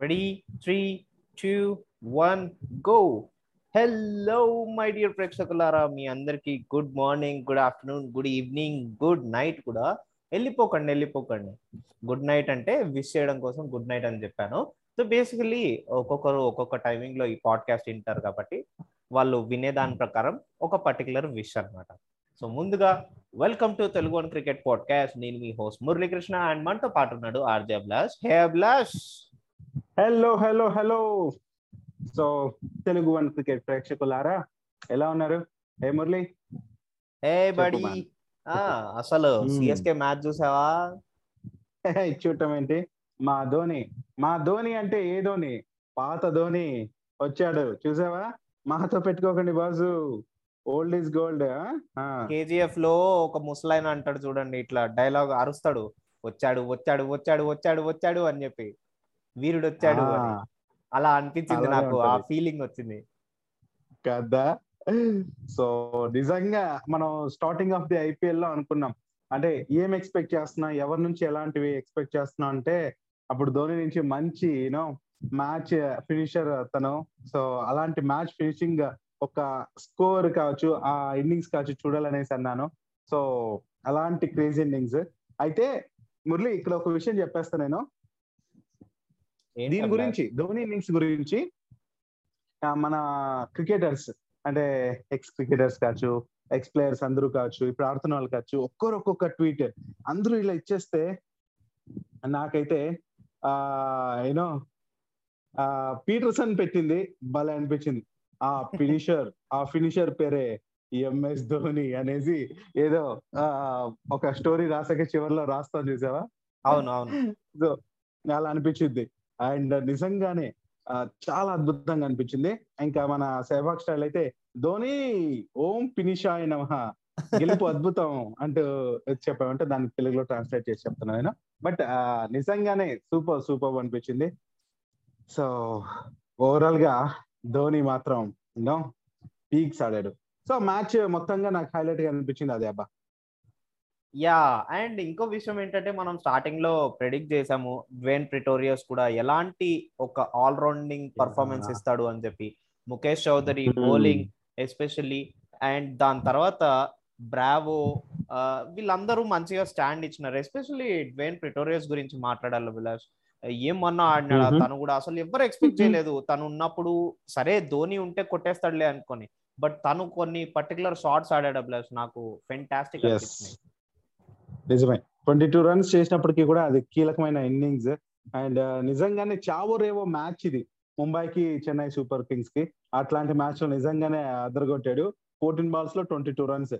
Ready three two one go hello my dear ప్రేక్షకులారా. మీ అందరికి good morning good afternoon good evening good night కూడా. వెళ్ళిపోకండి వెళ్ళిపోకండి. Good night అంటే విష్ చేయడం కోసం గుడ్ నైట్ అని చెప్పాను. సో బేసికలీ ఒక్కొక్కరు ఒక్కొక్క టైమింగ్లో ఈ పాడ్కాస్ట్ వింటారు కాబట్టి వాళ్ళు వినే దాని ప్రకారం ఒక పర్టికులర్ విష్ అన్నమాట. సో ముందుగా welcome to Telugu one cricket podcast నేను మీ హోస్ట్ మురళీకృష్ణ అండ్ మనతో పాటు ఉన్నాడు RJ Abhilash hey Abhilash hello hello hello so Telugu one cricket ప్రేక్షకులారా ఎలా ఉన్నారు? ఏ మురళి హే బడి. అసలు Hmm. సిఎస్కే మ్యాచ్ చూసావా? చూడటం ఏంటి? మా ధోని మా ధోని అంటే ఏ ధోని? పాత ధోని వచ్చాడు. చూసావా? మాతో పెట్టుకోకండి బాజు. ఓల్డ్ ఈజ్ గోల్డ్ కేజీఎఫ్లో ఒక ముసలాయన అంటాడు చూడండి ఇట్లా డైలాగ్ అరుస్తాడు. వచ్చాడు వచ్చాడు వచ్చాడు వచ్చాడు వచ్చాడు అని చెప్పి. వీరుడు వచ్చాడు. అలా అనిపించింది నాకు ఆ. ఫీలింగ్ వచ్చింది. కదా? సో నిజంగా మనం స్టార్టింగ్ ఆఫ్ ది ఐపీఎల్లో అనుకున్నాం. అంటే ఏం ఎక్స్పెక్ట్ చేస్తున్నాం ఎవరి నుంచి ఎలాంటివి ఎక్స్పెక్ట్ చేస్తున్నాం అంటే అప్పుడు ధోని నుంచి మంచి యూనో మ్యాచ్ ఫినిషర్ తను సో అలాంటి మ్యాచ్ ఫినిషింగ్ ఒక స్కోర్ కావచ్చు ఆ ఇన్నింగ్స్ కావచ్చు చూడాలనేసి అన్నాను. సో అలాంటి క్రేజీ ఇన్నింగ్స్ అయితే మురళి ఇక్కడ ఒక విషయం చెప్పేస్తా నేను. దీని? గురించి ధోని ఇన్నింగ్స్ గురించి మన క్రికెటర్స్ అంటే ఎక్స్ క్రికెటర్స్ కావచ్చు ఎక్స్ ప్లేయర్స్ అందరూ కావచ్చు ఇప్పుడు ఆడుతున్న వాళ్ళు కావచ్చు ఒక్కరు ఒక్కొక్క ట్వీట్ అందరూ ఇలా ఇచ్చేస్తే నాకైతే ఆ యూనో ఆ పీటర్సన్ పెట్టింది భలే అనిపించింది. ఆ ఫినిషర్ ఆ ఫినిషర్ పేరే ఎంఎస్ ధోని అనేసి ఏదో ఆ ఒక స్టోరీ రాసాక చివరిలో రాస్తాం చూసావా? అవును అవును. అలా అనిపించింది అండ్ నిజంగానే చాలా అద్భుతంగా అనిపించింది. ఇంకా మన సెహవాగ్ స్టైల్ అయితే ధోని ఓం పినిషాయ నమః గెలుపు అద్భుతం అంటూ చెప్పామంటే దాన్ని తెలుగులో ట్రాన్స్లేట్ చేసి చెప్తున్నాను నేను. బట్ నిజంగానే సూపర్ సూపర్ అనిపించింది. సో ఓవరాల్గా ధోని మాత్రం పీక్స్ ఆడాడు. సో మ్యాచ్ మొత్తంగా నాకు హైలైట్గా అనిపించింది అదే అబ్బా. యా అండ్ ఇంకో విషయం ఏంటంటే మనం స్టార్టింగ్లో ప్రెడిక్ట్ చేసాము డ్వేన్ ప్రిటోరియస్ కూడా ఎలాంటి ఒక ఆల్ రౌండింగ్ పర్ఫార్మెన్స్. ఇస్తాడు అని చెప్పి Mukesh Chaudhary Hmm. Bowling especially and దాని తర్వాత బ్రావో వీళ్ళందరూ మంచిగా స్టాండ్ ఇచ్చినారు ఎస్పెషల్లీ డ్వేన్ ప్రిటోరియస్ గురించి మాట్లాడాలి విలాస్ ఏమన్నా ఆడినాడా Mhm. తను కూడా అసలు ఎవరు ఎక్స్పెక్ట్ చేయలేదు తను ఉన్నప్పుడు సరే ధోని ఉంటే కొట్టేస్తాడులే అనుకొని బట్ తను కొన్ని పర్టికులర్ షార్ట్స్ ఆడాడు అభిలాష్ నాకు ఫెంటాస్టిక్. అనిపించినాయి నిజమే. ట్వంటీ టూ రన్స్ చేసినప్పటికీ కూడా అది కీలకమైన ఇన్నింగ్స్. అండ్ నిజంగానే చావో రేవో మ్యాచ్ ఇది. ముంబైకి చెన్నై సూపర్ కింగ్స్కి అట్లాంటి మ్యాచ్లో నిజంగానే అదరగొట్టాడు. ఫోర్టీన్ బాల్స్లో ట్వంటీ టూ రన్స్.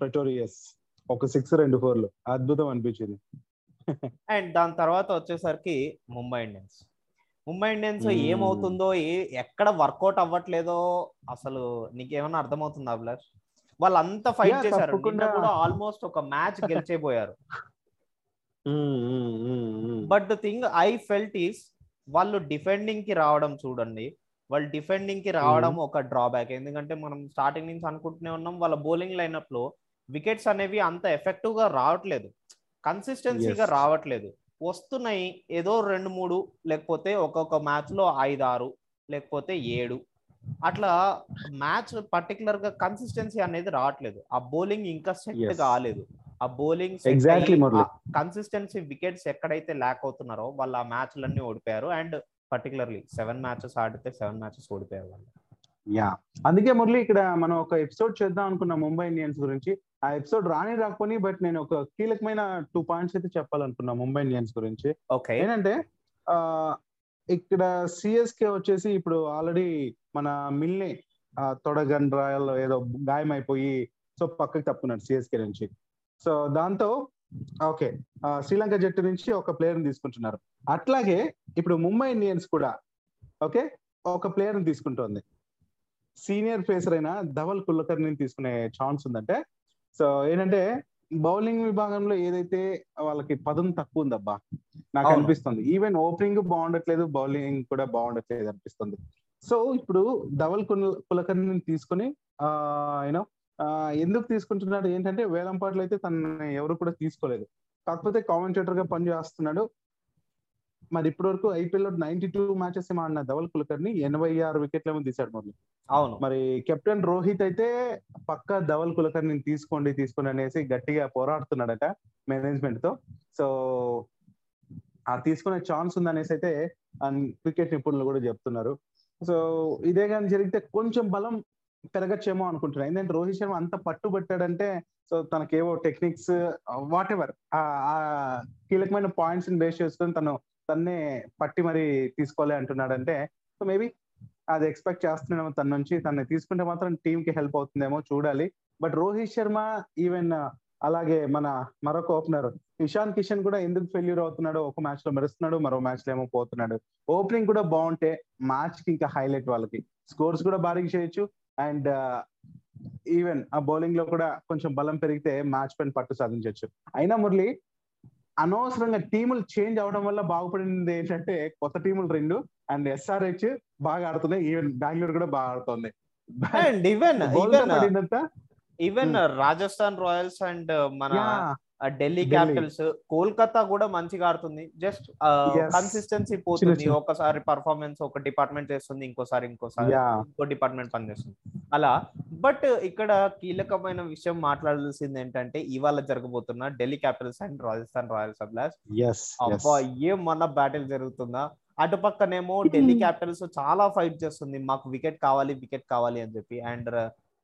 ప్రెటోరియస్ ఒక సిక్స్ రెండు ఫోర్లు. అద్భుతం అనిపించింది. అండ్ దాని తర్వాత వచ్చేసరికి ముంబై ఇండియన్స్. ముంబై ఇండియన్స్. ఏమవుతుందో ఏ ఎక్కడ వర్కౌట్ అవ్వట్లేదో అసలు నీకేమన్నా అర్థమవుతుందా అభిలాష్? వాళ్ళంతా ఫైట్ చేశారు. నిన్న. కూడా ఆల్మోస్ట్ ఒక match గెలిచేపోయారు but the thing I felt is వాళ్ళు డిఫెండింగ్కి రావడం చూడండి. వాళ్ళు డిఫెండింగ్కి రావడం ఒక డ్రాబ్యాక్. ఎందుకంటే మనం స్టార్టింగ్ నుంచి అనుకుంటూనే ఉన్నాం వాళ్ళ బౌలింగ్ లైనప్లో వికెట్స్ అనేవి అంత ఎఫెక్టివ్గా రావట్లేదు. కన్సిస్టెన్సీగా. రావట్లేదు. వస్తున్నాయి ఏదో రెండు మూడు లేకపోతే ఒక్కొక్క మ్యాచ్లో ఐదు ఆరు లేకపోతే ఏడు. అట్లా మ్యాచ్ పర్టికులర్గా కన్సిస్టెన్సీ అనేది రావట్లేదు. ఆ బౌలింగ్ ఇంకా సెట్. కాలేదు. ఆ బౌలింగ్. కన్సిస్టెన్సీ వికెట్స్ ఎక్కడైతే ల్యాక్ అవుతున్నారో వాళ్ళు ఆ మ్యాచ్లన్నీ ఓడిపోయారు. అండ్ పర్టికులర్లీ సెవెన్ మ్యాచెస్ ఆడితే సెవెన్ మ్యాచెస్ ఓడిపోయారు వాళ్ళు. యా అందుకే మురళి ఇక్కడ మనం ఒక ఎపిసోడ్ చేద్దాం అనుకున్నాం ముంబై ఇండియన్స్ గురించి. ఆ ఎపిసోడ్ రాని రాకపోని బట్ నేను ఒక కీలకమైన టూ పాయింట్స్ అయితే చెప్పాలనుకున్నా ముంబై ఇండియన్స్ గురించి. ఓకే ఏంటంటే ఇక్కడ సిఎస్కే వచ్చేసి ఇప్పుడు ఆల్రెడీ మన మిల్నే తొడగన్ రాయల్ ఏదో గాయమైపోయి సో పక్కకి తప్పుకున్నాడు సిఎస్కే నుంచి. సో దాంతో ఓకే శ్రీలంక జట్టు నుంచి ఒక ప్లేయర్ తీసుకుంటున్నారు. అట్లాగే ఇప్పుడు ముంబై ఇండియన్స్ కూడా ఓకే ఒక ప్లేయర్ తీసుకుంటోంది. సీనియర్ ఫేసర్ అయిన ధవల్ కుల్లకర్ని తీసుకునే ఛాన్స్ ఉందంటే సో ఏంటంటే బౌలింగ్ విభాగంలో ఏదైతే వాళ్ళకి పదం తక్కువ ఉందబ్బా నాకు. అనిపిస్తుంది. ఈవెన్ ఓపెనింగ్ బాగుండట్లేదు బౌలింగ్ కూడా బాగుండట్లేదు అనిపిస్తుంది. సో ఇప్పుడు ధవల్ కుల్ కులకర్ని తీసుకుని ఆ యూనో ఎందుకు తీసుకుంటున్నాడు? ఏంటంటే వేలంపాట్లు అయితే తన ఎవరు కూడా తీసుకోలేదు. కాకపోతే కామెంటేటర్గా పనిచేస్తున్నాడు. మరి ఇప్పటి వరకు ఐపీఎల్లో నైన్టీ టూ మ్యాచెస్ ఏమో ఆడిన ధవల్ కులకర్ని ఎనభై ఆరు వికెట్లేమో తీశాడు మురళి. అవును. మరి కెప్టెన్ రోహిత్ అయితే పక్క ధవల్ కులకర్ని తీసుకోండి తీసుకోండి అనేసి గట్టిగా పోరాడుతున్నాడట మేనేజ్మెంట్తో సో ఆ తీసుకునే ఛాన్స్ ఉందనేసి అయితే క్రికెట్ నిపుణులు కూడా చెప్తున్నారు. సో ఇదే కానీ జరిగితే కొంచెం బలం పెరగచ్చేమో అనుకుంటున్నాను ఎందుకంటే రోహిత్ శర్మ అంత పట్టుబట్టాడంటే సో తనకేవో టెక్నిక్స్ వాట్ ఎవర్ ఆ కీలకమైన పాయింట్స్ని బేస్ చేసుకొని తను తన్నే పట్టి మరి తీసుకోలే అంటున్నాడంటే సో మేబీ అది ఎక్స్పెక్ట్ చేస్తున్నాము తన నుంచి తనని తీసుకుంటే మాత్రం టీమ్కి హెల్ప్ అవుతుందేమో చూడాలి. బట్ రోహిత్ శర్మ ఈవెన్ అలాగే మన మరొక ఓపెనర్ ఇషాన్ కిషన్ కూడా ఎందుకు ఫెయిల్యూర్ అవుతున్నాడు ఒక మ్యాచ్లో మెరుస్తున్నాడు మరో మ్యాచ్లో ఏమో పోతున్నాడు. ఓపెనింగ్ కూడా బాగుంటే మ్యాచ్కి ఇంకా హైలైట్ వాళ్ళకి. స్కోర్స్ కూడా భారీగా చేయొచ్చు అండ్ ఈవెన్ ఆ బౌలింగ్లో కూడా కొంచెం బలం పెరిగితే మ్యాచ్ పైన పట్టు సాధించవచ్చు అయినా మురళి అనవసరంగా టీములు చేంజ్ అవడం వల్ల బాగుపడింది ఏంటంటే కొత్త టీములు రెండు అండ్ ఎస్ఆర్హెచ్ బాగా ఆడుతున్నాయి. ఈవెన్ బెంగళూరు కూడా బాగా ఆడుతుంది. And even even even Rajasthan Royals and మన. ఢిల్లీ. క్యాపిటల్స్ కోల్కతా కూడా మంచిగా ఆడుతుంది. జస్ట్. కన్సిస్టెన్సీ పోతుంది. ఒకసారి పర్ఫార్మెన్స్ ఒక డిపార్ట్మెంట్ చేస్తుంది ఇంకోసారి ఇంకోసారి. ఇంకో డిపార్ట్మెంట్ పనిచేస్తుంది అలా. బట్ ఇక్కడ కీలకమైన విషయం మాట్లాడాల్సింది ఏంటంటే ఇవాళ జరగబోతున్న Delhi Capitals and Rajasthan Royals అబ్లాస్ అబ్బా ఏం మన బ్యాటిల్ జరుగుతుందా? అటు పక్కనేమో ఢిల్లీ క్యాపిటల్స్ చాలా ఫైట్ చేస్తుంది. మాకు వికెట్ కావాలి వికెట్ కావాలి అని చెప్పి. అండ్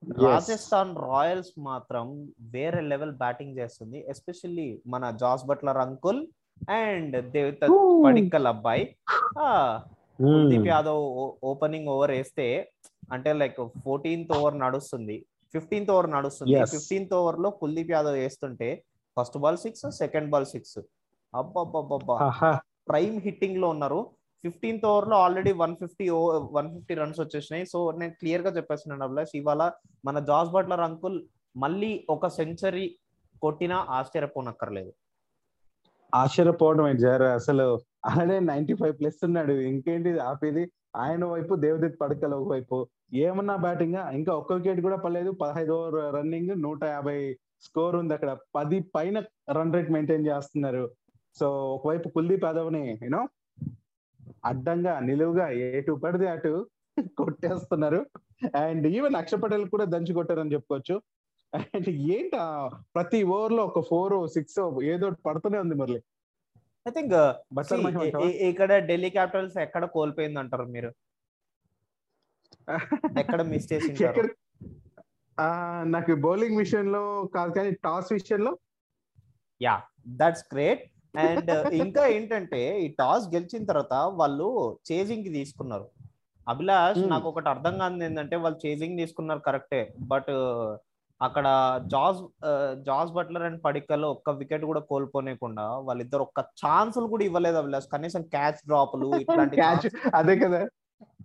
రాజస్థాన్ రాయల్స్ మాత్రం వేరే లెవెల్ బ్యాటింగ్ చేస్తుంది. ఎస్పెషల్లీ మన Jos Buttler uncle and Devdutt Padikkal అబ్బాయి. కుల్దీప్ యాదవ్ ఓపెనింగ్ ఓవర్ వేస్తే అంటే లైక్ ఫోర్టీన్త్ ఓవర్ నడుస్తుంది. ఫిఫ్టీన్త్ ఓవర్ నడుస్తుంది. ఫిఫ్టీన్త్ ఓవర్లో కుల్దీప్ యాదవ్ వేస్తుంటే first ball six second ball six. అబ్బబ్బబ్బబ్బా. ప్రైమ్ హిట్టింగ్లో ఉన్నారు. ఫిఫ్టీన్త్ ఓవర్లో already one fifty oh one fifty runs వచ్చేసినాయి. సో నేను క్లియర్గా చెప్పేస్తున్నాను అభిలాష్ ఇవాళ మన జాస్ బట్లర్ అంకుల్ మళ్ళీ ఒక సెంచరీ కొట్టినా ఆశ్చర్యపోనక్కర్లేదు. ఆశ్చర్యపోవడం ఏంటి సార్? అసలు ఆల్రెడీ నైన్టీ ఫైవ్ ప్లస్ ఉన్నాడు. ఇంకేంటి ఆపేది? ఆయన వైపు దేవదత్ పడకల వైపు. ఏమన్నా బ్యాటింగ్ ఇంకా ఒక్క వికెట్ కూడా పడలేదు. పదహైదు ఓవర్ రన్నింగ్ నూట యాభై స్కోర్ ఉంది అక్కడ. పది పైన రన్ రేట్ మెయింటైన్ చేస్తున్నారు. సో ఒకవైపు కుల్దీప్ యాదవ్ని యూనో అడ్డంగా నిలువుగా ఎటు పడితే అటు కొట్టేస్తున్నారు. అండ్ ఈవెన్ అక్ష పటేల్ కూడా దంచి కొట్టారని చెప్పుకోవచ్చు. అండ్ ఏంట ప్రతి ఓవర్లో ఒక ఫోర్ సిక్స్ ఏదో ఒకటి పడుతూనే ఉంది మురళి. I think? ఇక్కడ ఢిల్లీ క్యాపిటల్స్ ఎక్కడ కోల్పోయింది అంటారు మీరు? ఎక్కడ మిస్ ఆ, నాకు బౌలింగ్ విషయంలో కాదు కానీ టాస్ విషయంలో? యా దట్స్ గ్రేట్ అండ్ ఇంకా ఏంటంటే ఈ టాస్ గెలిచిన తర్వాత వాళ్ళు చేజింగ్కి తీసుకున్నారు. అభిలాష్. నాకు ఒకటి అర్థం కాదు ఏంటంటే వాళ్ళు చేజింగ్ తీసుకున్నారు కరెక్టే. బట్ అక్కడ Jos Jos Buttler and Padikkal ఒక్క వికెట్ కూడా కోల్పోనేకుండా వాళ్ళిద్దరు ఒక్క ఛాన్సులు కూడా ఇవ్వలేదు అభిలాష్. కనీసం క్యాచ్ డ్రాప్లు ఇట్లాంటి అదే కదా.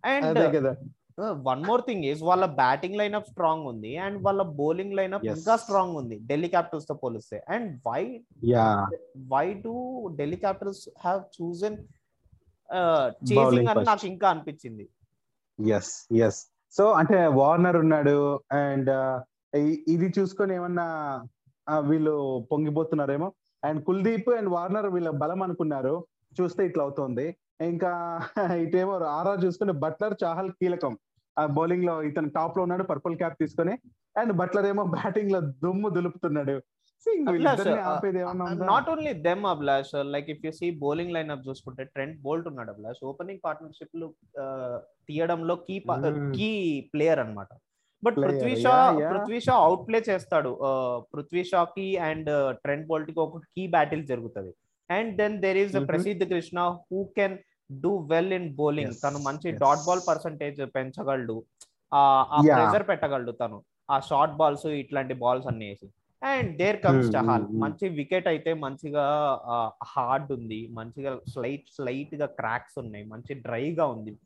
And one more thing is వాళ్ళ బ్యాటింగ్ లైనప్ స్ట్రాంగ్ ఉంది అండ్ వాళ్ళ బౌలింగ్ Yes. ఇంకా స్ట్రాంగ్ ఉంది. ఢిల్లీ క్యాపిటల్స్తో పోలిస్తే. And why yeah why do Delhi Capitals have chosen chasing అని. నాకు ఇంకా అనిపించింది. ఎస్ ఎస్ సో అంటే వార్నర్ ఉన్నాడు అండ్ ఇది చూసుకొని ఏమన్నా వీళ్ళు పొంగిపోతున్నారేమో. అండ్ కుల్దీప్ అండ్ వార్నర్ వీళ్ళ బలం అనుకున్నారు. చూస్తే ఇట్లా అవుతోంది. ఇంకా ఇటేమో ఆరా చూసుకుంటే బట్లర్ చాహల్ కీలకం. ఆ బౌలింగ్లో ఇతను టాప్లో ఉన్నాడు పర్పుల్ క్యాప్ తీసుకొని అండ్ బట్లర్ ఏమో బ్యాటింగ్లో దుమ్ము దులుపుతున్నాడు? Not only them Abhilash like if you see bowling lineup చూసుకుంటే ట్రెంట్ బోల్ట్ ఉన్నాడు అభిలాష్ ఓపెనింగ్ పార్ట్నర్షిప్లు తీయడంలో కీ. కీ ప్లేయర్ అన్నమాట but Player, Prithvi Shaw. Prithvi Shaw out play చేస్తాడు పృథ్వీ షా కి అండ్ ట్రెంట్ బోల్ట్కి ఒక కీ బ్యాటిల్ జరుగుతుంది and then there is. Prasidh Krishna who can do well in bowling. తను మంచి. డాట్ బాల్ పర్సంటేజ్ పెంచగలడు. ఆ. ప్రెజర్ పెట్టగలడు తను. ఆ షార్ట్ బాల్స్ ఇట్లాంటి బాల్స్ అన్ని వేసి. And there comes Hmm, Chahal. hmm, hmm. మంచి వికెట్ అయితే మంచిగా హార్డ్ ఉంది. మంచిగా స్లైట్ స్లైట్గా క్రాక్స్ ఉన్నాయి. మంచి డ్రై గా ఉంది.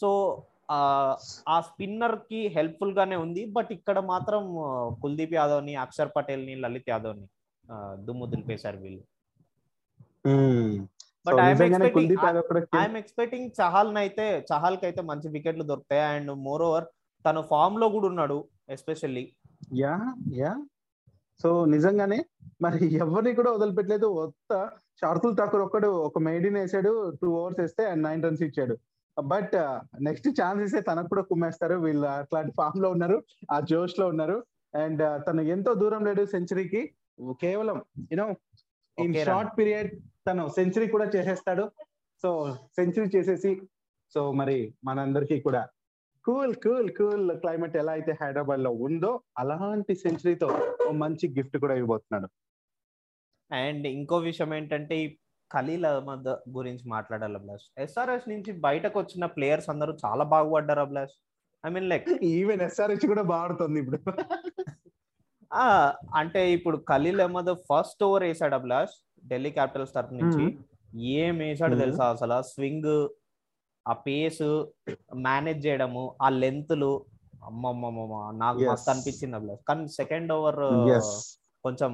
సో ఆ స్పిన్నర్కి హెల్ప్ఫుల్ గానే ఉంది. బట్ ఇక్కడ మాత్రం కుల్దీప్ యాదవ్ని అక్షర్ పటేల్ని లలిత్ యాదవ్ని దుమ్ము దులిపేశారు వీళ్ళు. కూడా ఐఎమ్ ఎక్స్పెక్టింగ్ చహాల్ అయితే చహాల్ అయితే మంచి వికెట్లు దొరుకుతాయి. అండ్ మోర్ ఓవర్ తను ఫామ్లో కూడా ఉన్నాడు ఎస్పెషల్లీ యా యా. సో నిజంగానే మరి ఎవరిని కూడా వదిలిపెట్టలేదు. కొత్త షార్కుల్ ఠాకూర్ ఒక్కడు ఒక మెయిడిన్ వేసాడు టూ ఓవర్స్ వేస్తే నైన్ రన్స్ ఇచ్చాడు. బట్ నెక్స్ట్ ఛాన్స్ ఇస్తే తనకు కూడా కుమ్మేస్తారు. వీళ్ళు అట్లాంటి ఫామ్లో ఉన్నారు ఆ జోష్లో ఉన్నారు. అండ్ తను ఎంతో దూరం లేడు సెంచరీకి. కేవలం you know in short period తను సెంచరీ కూడా చేసేస్తాడు. సో సెంచరీ చేసేసి సో మరి మనందరికీ కూడా కూల్ కూల్ కూల్ క్లైమేట్ ఎలా అయితే హైదరాబాద్లో ఉందో అలాంటి సెంచరీతో ఓ మంచి గిఫ్ట్ కూడా ఇవ్వబోతున్నాడు. అండ్ ఇంకో విషయం ఏంటంటే ఈ ఖలీల్ అహ్మద్ గురించి మాట్లాడాలి అభిలాష్. ఎస్ఆర్ఎస్ నుంచి బయటకు వచ్చిన ప్లేయర్స్ అందరూ చాలా బాగుపడ్డారు Abhilash. I mean like even SRH కూడా బాగుంటుంది ఇప్పుడు. అంటే ఇప్పుడు ఖలీల్ అహ్మద్ ఫస్ట్ ఓవర్ వేసాడు అభిలాష్. ఢిల్లీ క్యాపిటల్స్ తరఫు నుంచి ఏం వేసాడు. తెలుసా అసలు? స్వింగ్ ఆ పేస్ మేనేజ్ చేయడము ఆ లెంత్లు అమ్మమ్మమ్మ నాకు. మస్తు అనిపించింది అభిలాష్ కానీ సెకండ్ ఓవర్ కొంచెం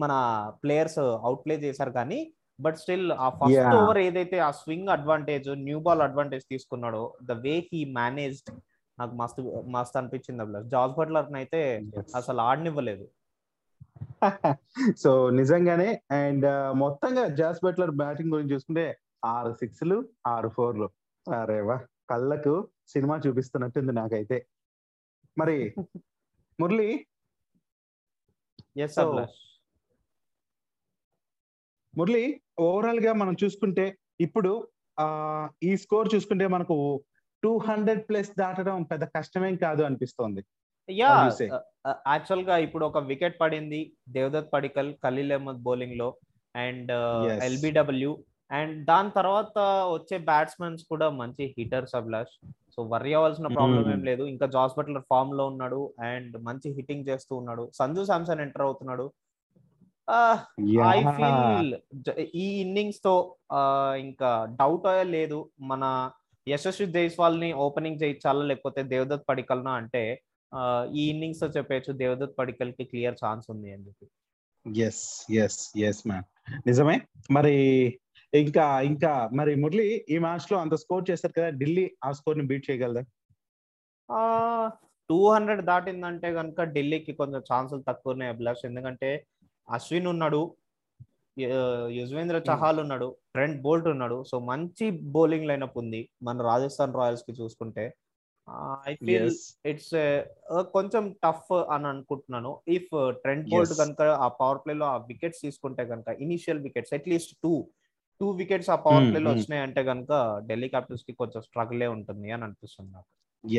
మన ప్లేయర్స్ అవుట్ ప్లే చేశారు కానీ బట్ స్టిల్ ఆ ఫస్ట్. ఓవర్ ఏదైతే ఆ swing advantage new ball advantage తీసుకున్నాడో the way he managed నాకు మస్తు మస్తు అనిపించింది అభిలాష్ జార్జ్ బట్లర్ అయితే అసలు ఆడనివ్వలేదు. సో నిజంగానే అండ్ మొత్తంగా జాస్ బట్లర్ బ్యాటింగ్ గురించి చూసుకుంటే ఆరు సిక్స్లు ఆరు ఫోర్లు. అరేవా కళ్ళకు సినిమా చూపిస్తున్నట్టుంది నాకైతే. మరి మురళి? మురళి ఓవరాల్గా మనం చూసుకుంటే ఇప్పుడు ఆ ఈ స్కోర్ చూసుకుంటే మనకు టూ హండ్రెడ్ ప్లస్ దాటడం పెద్ద కష్టమేం కాదు అనిపిస్తోంది. యా? యాక్చువల్గా ఇప్పుడు ఒక వికెట్ పడింది దేవదత్ పడికల్ ఖలీల్ అహ్మద్ బౌలింగ్లో అండ్. ఎల్బిడబ్ల్యూ అండ్ దాని తర్వాత వచ్చే బ్యాట్స్మెన్స్ కూడా మంచి హిటర్స్ అభిలాష్ సో వర్రీ అవ్వాల్సిన ప్రాబ్లం Mm. ఏం లేదు ఇంకా జాస్ బట్లర్ ఫామ్లో ఉన్నాడు అండ్ మంచి హిట్టింగ్ చేస్తూ ఉన్నాడు సంజు శాంసన్ ఎంటర్ అవుతున్నాడు ఐ. ఫీల్ ఈ ఇన్నింగ్స్తో ఇంకా డౌట్ లేదు మన యశస్వి జైస్వాల్ని ఓపెనింగ్ చేయించాలా లేకపోతే దేవదత్ పడికల్నా అంటే ఈ ఇన్నింగ్స్తో చెప్పేయచ్చు దేవదత్ పడికల్కి క్లియర్ ఛాన్స్ ఉంది అని చెప్పి. ఎస్ ఎస్ ఎస్ మ్యామ్ నిజమే. మరి ఇంకా ఇంకా మరి మురళి ఈ మ్యాచ్లో అంత స్కోర్ చేస్తారు కదా ఢిల్లీ ఆ స్కోర్ని బీట్ చేయగలదా? టూ హండ్రెడ్ దాటిందంటే కనుక ఢిల్లీకి కొంచెం ఛాన్సులు తక్కువ ఉన్నాయి అభిలాష్. ఎందుకంటే అశ్విన్ ఉన్నాడు యుజ్వేంద్ర చహాల్ ఉన్నాడు ట్రెంట్ బోల్ట్ ఉన్నాడు. సో మంచి బౌలింగ్ లైనప్ ఉంది మన రాజస్థాన్ రాయల్స్కి చూసుకుంటే. I feel. ఇట్స్ కొంచెం టఫ్ అని అనుకుంటున్నాను ఇఫ్ ట్రెంట్ బోల్ట్. కనుక ఆ పవర్ ప్లే లో ఆ వికెట్స్ తీసుకుంటే కనుక initial wickets at least two two wickets ఆ పవర్ Hmm, ప్లే లో hmm. వచ్చినాయి అంటే కనుక ఢిల్లీ క్యాపిటల్స్కి కొంచెం స్ట్రగులే ఉంటుంది అని అనిపిస్తుంది నాకు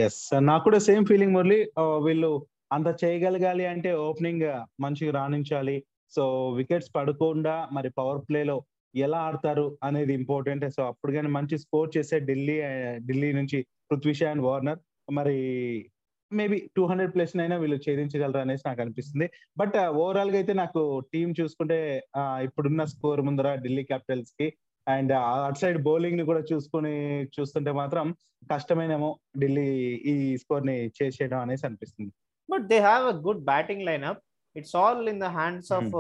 ఎస్ నాకు కూడా సేమ్ ఫీలింగ్ మురళి ఆ, వీళ్ళు అంత చేయగలగాలి అంటే ఓపెనింగ్ మంచిగా రాణించాలి సో వికెట్స్ పడకుండా మరి పవర్ ప్లే లో ఎలా ఆడతారు అనేది ఇంపార్టెంట్ సో అప్పుడు కానీ మంచి స్కోర్ చేసే ఢిల్లీ ఢిల్లీ నుంచి పృథ్వీ షా అండ్ వార్నర్. మరి మేబీ టూ హండ్రెడ్ ప్లస్ అయినా వీళ్ళు ఛేదించగలరు అనేసి నాకు అనిపిస్తుంది. బట్ ఓవరాల్గా అయితే నాకు టీం చూసుకుంటే ఇప్పుడున్న స్కోర్ ముందర ఢిల్లీ క్యాపిటల్స్కి అండ్ అటు సైడ్ బౌలింగ్ని కూడా చూసుకొని చూస్తుంటే మాత్రం కష్టమేనేమో ఢిల్లీ ఈ స్కోర్ని చేసేయడం అనేసి అనిపిస్తుంది. But they have a good batting lineup. It's all in the hands of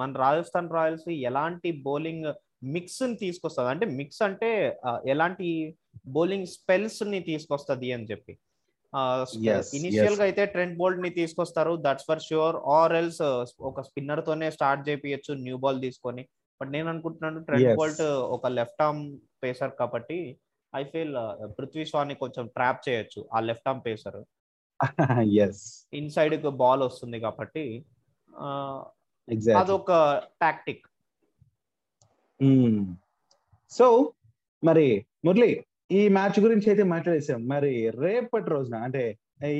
మన రాజస్థాన్ రాయల్స్ ఎలాంటి బౌలింగ్ మిక్స్ని తీసుకొస్తుంది. అంటే మిక్స్ అంటే ఎలాంటి బౌలింగ్ స్పెల్స్ని తీసుకొస్తుంది అని చెప్పి. ఇనిషియల్. గా అయితే ట్రెంట్ బోల్ట్ని తీసుకొస్తారు. That's for sure. Or else ఒక స్పిన్నర్ తోనే స్టార్ట్ చేపియచ్చు న్యూ బాల్ తీసుకొని. బట్ నేను అనుకుంటున్నాను ట్రెంట్ Yes. బోల్ట్ ఒక లెఫ్ట్ ఆర్మ్ పేసర్ కాబట్టి ఐ ఫీల్ పృథ్వీ షాని కొంచెం ట్రాప్ చేయొచ్చు ఆ left arm pacer. Yes inside ball వస్తుంది కాబట్టి అదొక టాక్టిక్. Hmm. సో మరి మురళి ఈ మ్యాచ్ గురించి అయితే మాట్లాడేసాం. మరి రేపటి రోజున అంటే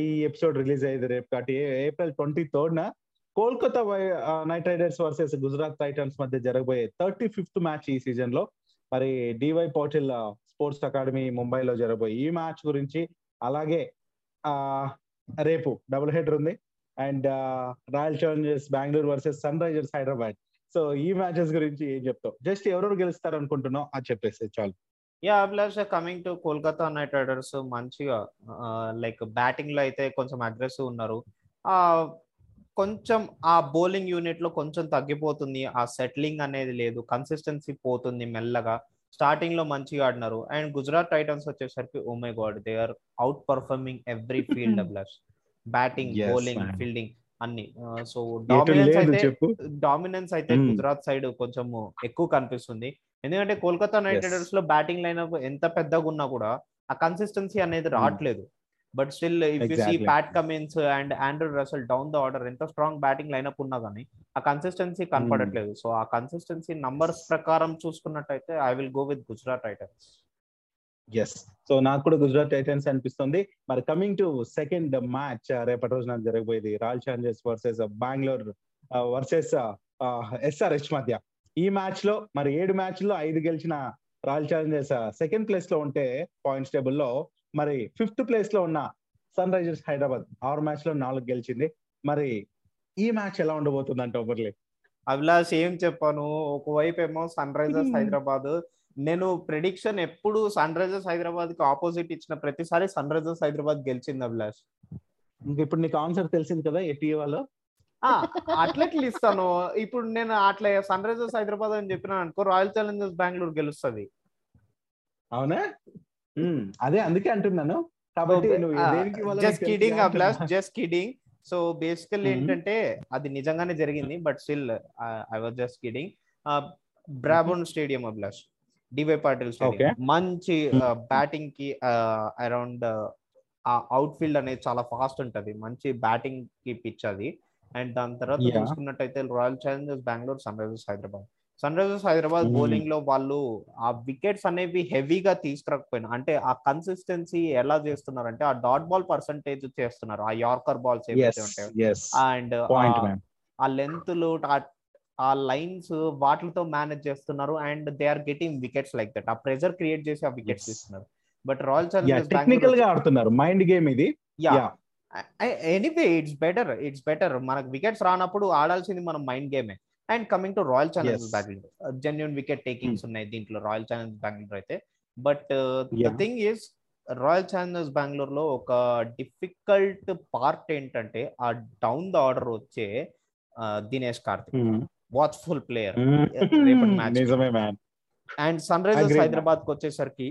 ఈ ఎపిసోడ్ రిలీజ్ అయ్యేది రేపు కాబట్టి ఏప్రిల్ ట్వంటీ థర్డ్ న Kolkata Knight Riders versus Gujarat Titans మధ్య జరగబోయే థర్టీ ఫిఫ్త్ మ్యాచ్ ఈ సీజన్లో మరి డివై పాటిల్ స్పోర్ట్స్ అకాడమీ ముంబైలో జరగబోయే ఈ మ్యాచ్ గురించి అలాగే ఆ రేపు డబుల్ హెడర్ ఉంది. And Royal Challengers Bengaluru versus Sunrisers Hyderabad. So ఈ మ్యాచెస్ గురించి ఏం చెప్తావు? జస్ట్ ఎవరెవరు గెలుస్తారు అనుకుంటున్నావు అది చెప్పేసి చాలు. Yeah Abhilash coming to Kolkata Knight Riders మంచిగా లైక్ బ్యాటింగ్లో అయితే కొంచెం అగ్రెసివ్ ఉన్నారు. ఆ కొంచెం ఆ బౌలింగ్ యూనిట్లో కొంచెం తగ్గిపోతుంది. ఆ సెటిలింగ్ అనేది లేదు. కన్సిస్టెన్సీ పోతుంది మెల్లగా. స్టార్టింగ్లో మంచిగా ఆడినారు. అండ్ గుజరాత్ టైటన్స్ వచ్చేసరికి ఓ my God they are outperforming every field Abhilash batting bowling. Fielding అన్ని. సో డామినెన్స్ అయితే డామినెన్స్ అయితే. గుజరాత్ సైడ్ కొంచెం ఎక్కువ కనిపిస్తుంది. ఎందుకంటే కోల్కతా నైట్. రైడర్స్లో బ్యాటింగ్ లైనప్ ఎంత పెద్దగా ఉన్నా కూడా ఆ కన్సిస్టెన్సీ అనేది రావట్లేదు. But still if you see. Pat Cummins and Andrew Russell down the order ఎంత స్ట్రాంగ్ బ్యాటింగ్ లైనప్ ఉన్నా కానీ ఆ కన్సిస్టెన్సీ కనపడట్లేదు. సో ఆ కన్సిస్టెన్సీ నంబర్స్ ప్రకారం చూసుకున్నట్టయితే I will go with Gujarat Titans yes so నాకు కూడా గుజరాత్ టైటన్స్ అనిపిస్తుంది. మరి కమింగ్ టు సెకండ్ మ్యాచ్ రేపటి రోజున జరగబోయేది. Royal Challengers versus Bengaluru versus SRH మధ్య. ఈ మ్యాచ్లో మరి ఏడు మ్యాచ్లో ఐదు గెలిచిన రాయల్ ఛాలెంజర్స్ సెకండ్ ప్లేస్లో ఉంటే పాయింట్స్ టేబుల్లో మరి ఫిఫ్త్ ప్లేస్లో ఉన్న సన్ రైజర్స్ హైదరాబాద్ ఆరు మ్యాచ్లో నాలుగు గెలిచింది. మరి ఈ మ్యాచ్ ఎలా ఉండబోతుంది అంటే ఓవర్లీ అభిలాష్ ఏం చెప్పాను? ఒకవైపు ఏమో సన్ రైజర్స్. హైదరాబాద్ నేను ప్రిడిక్షన్ ఎప్పుడు సన్ రైజర్స్ హైదరాబాద్కి ఆపోజిట్ ఇచ్చిన ప్రతిసారి సన్ రైజర్స్ హైదరాబాద్ గెలిచింది అభిలాష్. ఇప్పుడు నీకు ఆన్సర్ తెలిసింది కదా ఆ, అట్లెట్లు ఇస్తాను ఇప్పుడు నేను అట్లా సన్ రైజర్స్ హైదరాబాద్ అని చెప్పిన అనుకో రాయల్ ఛాలెంజర్స్ బెంగళూరు గెలుస్తుంది. అవునా? అదే అందుకే అంటున్నాను. కాబట్టి just kidding Abhilash. Just kidding so basically. ఏంటంటే అది నిజంగానే జరిగింది but still I was just kidding Brabourne stadium Abhilash. D Y Patil మంచి బ్యాటింగ్కి అరౌండ్ ఆ అవుట్ ఫీల్డ్ అనేది చాలా ఫాస్ట్ ఉంటది మంచి బ్యాటింగ్కి పిచ్ అది అండ్ దాని తర్వాత. చూసుకున్నట్టయితే Royal Challengers Bengaluru Sunrisers Hyderabad Sunrisers Hyderabad. బౌలింగ్లో వాళ్ళు ఆ వికెట్స్ అనేవి హెవీగా తీసుకురాకపోయినా అంటే ఆ కన్సిస్టెన్సీ ఎలా చేస్తున్నారు అంటే ఆ డాట్ బాల్ పర్సంటేజ్ చేస్తున్నారు ఆ యార్కర్ బాల్స్ ఏవైతే ఉంటాయో. అండ్. ఆ లెంత్లు ఆ లైన్స్ వాటితో మేనేజ్ చేస్తున్నారు and they are getting wickets like that. ఆ ప్రెజర్ క్రియేట్ చేసి ఆ వికెట్స్. ఇస్తున్నారు బట్ రాయల్ ఛాలెంజర్స్ టెక్నికల్గా ఆడుతున్నారు. మైండ్ గేమ్ ఇది. Yeah. Anyway it's better it's better మనకు వికెట్స్ రానప్పుడు ఆడాల్సింది మనం mind గేమే and coming to Royal Challengers. Bengaluru genuine wicket takings ఉన్నాయి దీంట్లో రాయల్ ఛాలెంజర్స్ బెంగళూరు అయితే. But the. Thing is Royal Challengers Bengaluru లో ఒక డిఫికల్ట్ పార్ట్ ఏంటంటే ఆ డౌన్ ద ఆర్డర్ వచ్చే Dinesh Karthik Hmm. Watchful player. రేపటి match కి. నిజమే మ్యాన్ అండ్ సన్ రైజర్స్ హైదరాబాద్కి వచ్చేసరికి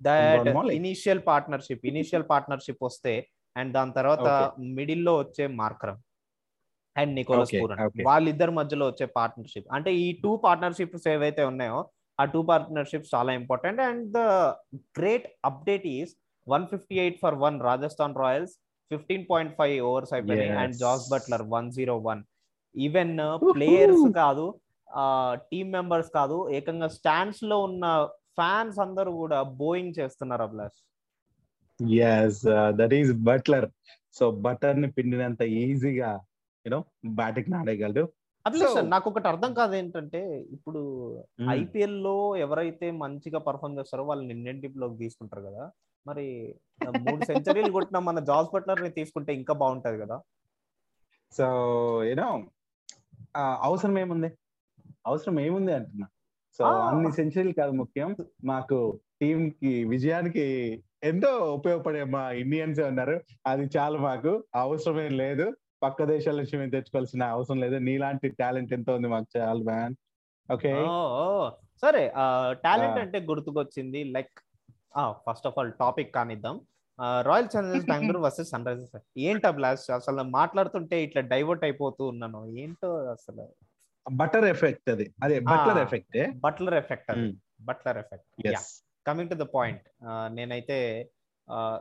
that. Initial partnership initial partnership వస్తే అండ్ దాని తర్వాత మిడిల్లో వచ్చే మార్కరం అండ్ నికోలస్ పూరన్. వాళ్ళిద్దరి మధ్యలో వచ్చే పార్ట్నర్షిప్ అంటే ఈ టూ పార్ట్నర్షిప్స్ ఏవైతే ఉన్నాయో ఆ టూ పార్ట్నర్షిప్స్ చాలా important and the great update is one fifty eight for one Rajasthan Royals fifteen point five overs అయిపోయినాయి and. Jos Buttler one zero one even players కాదు టీమ్ మెంబర్స్ కాదు ఏకంగా స్టాండ్స్లో ఉన్న ఫ్యాన్స్ అందరూ కూడా బోయింగ్ చేస్తున్నారు Abhilash. Yes that is Buttler so బటర్ని పిండినంత ఈజీగా యూనో బ్యాటింగ్ ఆడేయగలడు. So- నాకు ఒకటి అర్థం కాదు ఏంటంటే ఇప్పుడు Hmm. ఐపీఎల్లో ఎవరైతే మంచిగా పర్ఫామ్ చేస్తారో వాళ్ళని ఇండియన్ టీమ్లోకి తీసుకుంటారు కదా. మరి మూడు సెంచరీలు కొట్టిన మన జాస్ బట్లర్ని తీసుకుంటే ఇంకా బాగుంటది కదా. సో యూనో అవసరం ఏముంది? అవసరం ఏముంది అంటున్నా. సో. అన్ని సెంచరీలు కాదు ముఖ్యం. మాకు టీం కి విజయానికి ఎంతో ఉపయోగపడే మా ఇండియన్స్ ఉన్నారు. అది చాలు మాకు. అవసరమే లేదు. పక్క దేశాల నుంచి మేము తెచ్చుకోవాల్సిన అవసరం లేదు. నీలాంటి టాలెంట్ ఎంతో ఉంది మాకు చాలు మ్యాన్. ఓకే. సరే టాలెంట్. అంటే గుర్తుకొచ్చింది. Like first of all topic కానిద్దాం. Royal Challengers Bengaluru versus Sunrisers ఏంటి అభిలాష్ అసలు మాట్లాడుతుంటే ఇట్లా డైవర్ట్ అయిపోతూ ఉన్నాను. ఏంటో అసలు? బటర్ ఎఫెక్ట్ అది. అదే బట్లర్. ఎఫెక్ట్ బట్లర్ ఎఫెక్ట్ అది. Buttler effect coming to the point నేనైతే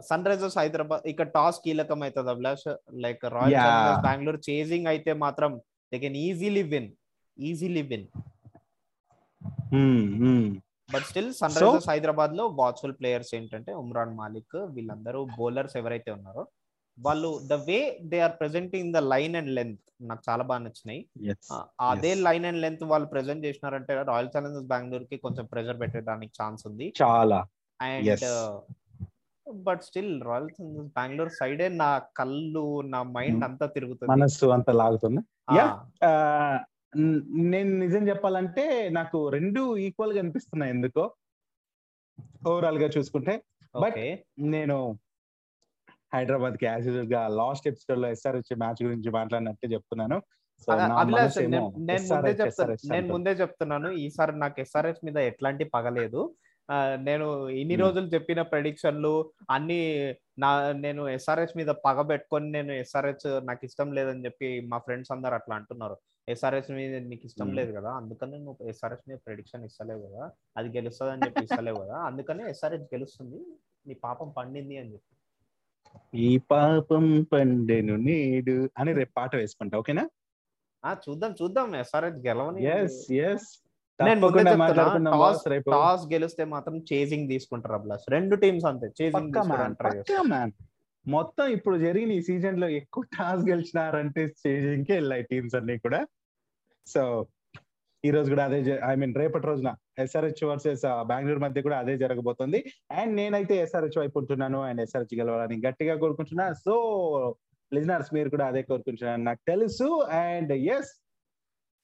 సన్ రైజర్స్ హైదరాబాద్ ఇక్కడ టాస్ కీలకం అవుతుంది Abhilash like Royal. Challengers Bengaluru chasing అయితే మాత్రం they can easily win easily win but still Sunrisers హైదరాబాద్లో వాచ్ఫుల్ ప్లేయర్స్ ఏంటంటే ఉమ్రాన్ మాలిక్ వీళ్ళందరూ బౌలర్స్ ఎవరైతే ఉన్నారో వాళ్ళు the way they are presenting the line and length నాకు చాలా బాగా నచ్చినాయి అదే. లైన్ అండ్ లెంత్ వాళ్ళు ప్రెసెంట్ చేసినారంటే రాయల్ ఛాలెంజర్స్ బెంగళూరు కి కొంచెం ప్రెషర్ పెట్టడానికి ఛాన్స్ ఉంది చాలా and. But still Royal Challengers Bengaluru సైడే నా కళ్ళు నా మైండ్ Hmm. అంతా తిరుగుతుంది మనస్సు అంత లాగుతుంది నేను నిజం చెప్పాలంటే నాకు రెండు ఈక్వల్గా అనిపిస్తున్నాయి ఎందుకో ఓవరాల్గా చూసుకుంటే. ఓకే. నేను హైదరాబాద్కి యాజ్ యూజువల్గా లాస్ట్ ఎపిసోడ్లో ఎస్ఆర్హెచ్ మ్యాచ్ గురించి మాట్లాడినట్టే చెప్తున్నాను. నేను ముందే చెప్తున్నాను ఈసారి నాకు ఎస్ఆర్ఎస్ మీద ఎట్లాంటి పగలేదు నేను ఇన్ని Hmm. రోజులు చెప్పిన ప్రెడిక్షన్లు అన్ని నా నేను ఎస్ఆర్హెచ్ మీద పగ పెట్టుకొని నేను ఎస్ఆర్హెచ్ నాకు ఇష్టం లేదని చెప్పి మా ఫ్రెండ్స్ అందరు అట్లా అంటున్నారు. ఎస్ఆర్హెచ్ మీద నీకు ఇష్టం. లేదు కదా అందుకని నువ్వు ఎస్ఆర్హెచ్ మీద ప్రెడిక్షన్ ఇస్తలేవు కదా అది గెలుస్తుంది అని చెప్పి ఇస్తలేవు కదా అందుకని ఎస్ఆర్హెచ్ గెలుస్తుంది నీ పాపం పండింది అని చెప్పి. ఈ పాపం పండెను నేడు అని రేపు పాట వేసుకుంటా ఓకేనా? ఆ చూద్దాం చూద్దాం ఎస్ఆర్హెచ్ గెలవని ఎస్ ఎస్ టాస్ గెలిస్తే మాత్రం చేసింగ్ తీసుకుంటారు అబ్లాస్ రెండు టీమ్స్ అంతే మ్యాన్ మొత్తం ఇప్పుడు జరిగిన ఈ సీజన్లో ఎక్కువ టాస్ గెలిచినారంటే స్టేజింగ్కి వెళ్ళాయి టీమ్స్ అన్ని కూడా. సో ఈ రోజు కూడా అదే ఐ మీన్ రేపటి రోజున ఎస్ఆర్హెచ్ వర్సెస్ బెంగళూరు మధ్య కూడా అదే జరగబోతుంది. అండ్ నేనైతే ఎస్ఆర్హెచ్ వైపు ఉంటున్నాను అండ్ ఎస్ఆర్హెచ్ గెలవాలని గట్టిగా కోరుకుంటున్నా. సో లిజనర్స్ మీరు కూడా అదే కోరుకుంటున్నాను నాకు తెలుసు. అండ్ ఎస్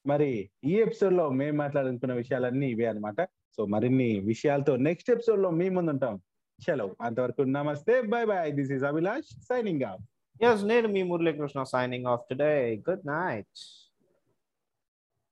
మరి ఈ ఎపిసోడ్లో మేము మాట్లాడుకున్న విషయాలన్నీ ఇవే అన్నమాట. సో మరిన్ని విషయాలతో నెక్స్ట్ ఎపిసోడ్లో మీ ముందు ఉంటాం. చలో అంతవరకు నమస్తే bye bye this is Abhilash signing off yes నేను మీ Muralikrishna signing off today good night